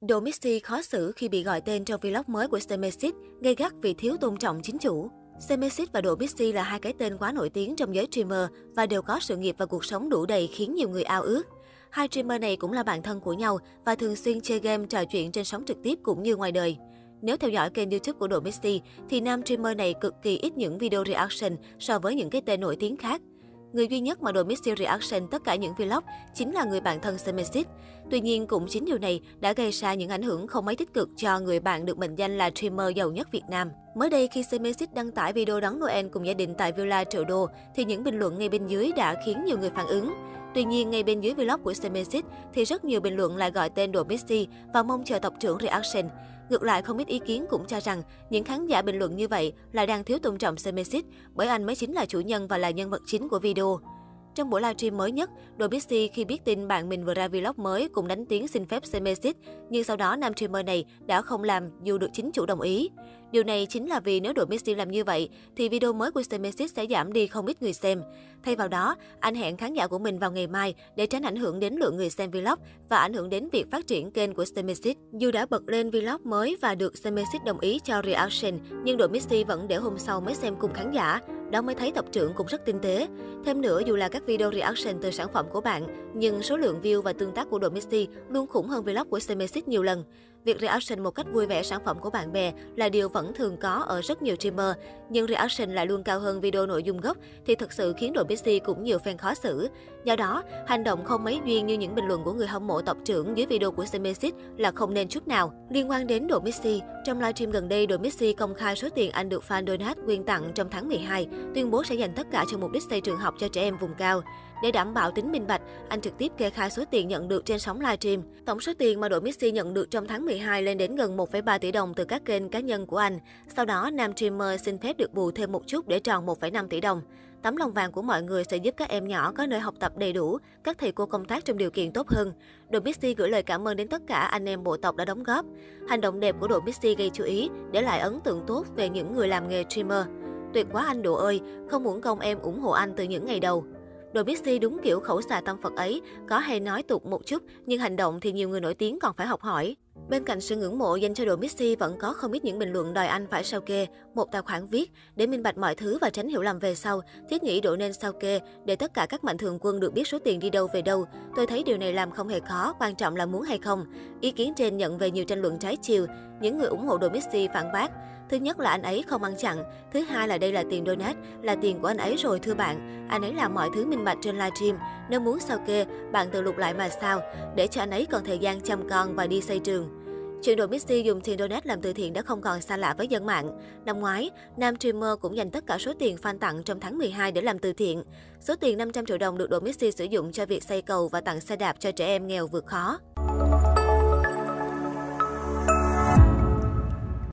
Domixy khó xử khi bị gọi tên trong vlog mới của semesis gây gắt vì thiếu tôn trọng chính chủ. semesis và Domixy là hai cái tên quá nổi tiếng trong giới streamer và đều có sự nghiệp và cuộc sống đủ đầy khiến nhiều người ao ước. Hai streamer này cũng là bạn thân của nhau và thường xuyên chơi game, trò chuyện trên sóng trực tiếp cũng như ngoài đời. Nếu theo dõi kênh YouTube của Domixy thì nam streamer này cực kỳ ít những video reaction so với những cái tên nổi tiếng khác. Người duy nhất mà đội Missy Reaction tất cả những vlog chính là người bạn thân Semesis. Tuy nhiên, cũng chính điều này đã gây ra những ảnh hưởng không mấy tích cực cho người bạn được mệnh danh là streamer giàu nhất Việt Nam. Mới đây, khi Semesis đăng tải video đón Noel cùng gia đình tại Villa Triệu Đô, thì những bình luận ngay bên dưới đã khiến nhiều người phản ứng. Tuy nhiên, ngay bên dưới vlog của Semesis thì rất nhiều bình luận lại gọi tên đồ Missy và mong chờ tộc trưởng reaction. Ngược lại, không ít ý kiến cũng cho rằng những khán giả bình luận như vậy là đang thiếu tôn trọng Semesis bởi anh mới chính là chủ nhân và là nhân vật chính của video. Trong buổi livestream mới nhất, Dobixi khi biết tin bạn mình vừa ra vlog mới cũng đánh tiếng xin phép Semesis, nhưng sau đó nam streamer này đã không làm dù được chính chủ đồng ý. Điều này chính là vì nếu đội Messi làm như vậy, thì video mới của Semesis sẽ giảm đi không ít người xem. Thay vào đó, anh hẹn khán giả của mình vào ngày mai để tránh ảnh hưởng đến lượng người xem vlog và ảnh hưởng đến việc phát triển kênh của Semesis. Dù đã bật lên vlog mới và được Semesis đồng ý cho reaction, nhưng đội Messi vẫn để hôm sau mới xem cùng khán giả. Đó mới thấy tập trưởng cũng rất tinh tế. Thêm nữa, dù là các video reaction từ sản phẩm của bạn, nhưng số lượng view và tương tác của đội Messi luôn khủng hơn vlog của Semesis nhiều lần. Việc reaction một cách vui vẻ sản phẩm của bạn bè là điều vẫn thường có ở rất nhiều streamer, nhưng reaction lại luôn cao hơn video nội dung gốc thì thực sự khiến đội PC cũng nhiều fan khó xử. Do đó, hành động không mấy duyên như những bình luận của người hâm mộ tộc trưởng dưới video của Semesis là không nên chút nào. Liên quan đến đội missy trong livestream gần đây, đội Messi công khai số tiền anh được fan donate quyên tặng trong tháng 12, tuyên bố sẽ dành tất cả cho mục đích xây trường học cho trẻ em vùng cao. Để đảm bảo tính minh bạch, anh trực tiếp kê khai số tiền nhận được trên sóng livestream. Tổng số tiền mà đội Messi nhận được trong tháng 12 lên đến gần 1,3 tỷ đồng từ các kênh cá nhân của anh. Sau đó, nam streamer xin phép được bù thêm một chút để tròn 1,5 tỷ đồng. Tấm lòng vàng của mọi người sẽ giúp các em nhỏ có nơi học tập đầy đủ, các thầy cô công tác trong điều kiện tốt hơn. Đội Mixi gửi lời cảm ơn đến tất cả anh em bộ tộc đã đóng góp. Hành động đẹp của đội Mixi gây chú ý, để lại ấn tượng tốt về những người làm nghề streamer. Tuyệt quá anh Độ ơi, không muốn công em ủng hộ anh từ những ngày đầu. Đồ Bixi đúng kiểu khẩu xà tâm Phật ấy, có hay nói tục một chút, nhưng hành động thì nhiều người nổi tiếng còn phải học hỏi. Bên cạnh sự ngưỡng mộ dành cho đội Messi vẫn có không ít những bình luận đòi anh phải sao kê, một tài khoản viết để minh bạch mọi thứ và tránh hiểu lầm về sau. Thiết nghĩ đội nên sao kê để tất cả các mạnh thường quân được biết số tiền đi đâu về đâu. Tôi thấy điều này làm không hề khó, quan trọng là muốn hay không. Ý kiến trên nhận về nhiều tranh luận trái chiều. Những người ủng hộ đội Messi phản bác. Thứ nhất là anh ấy không ăn chặn, thứ hai là đây là tiền donate, là tiền của anh ấy rồi thưa bạn. Anh ấy làm mọi thứ minh bạch trên livestream, nếu muốn sao kê, bạn tự lục lại mà sao, để cho anh ấy còn thời gian chăm con và đi xây trường. Chuyện đội Missy dùng tiền donate làm từ thiện đã không còn xa lạ với dân mạng. Năm ngoái, nam streamer cũng dành tất cả số tiền fan tặng trong tháng 12 để làm từ thiện. Số tiền 500 triệu đồng được đội Missy sử dụng cho việc xây cầu và tặng xe đạp cho trẻ em nghèo vượt khó.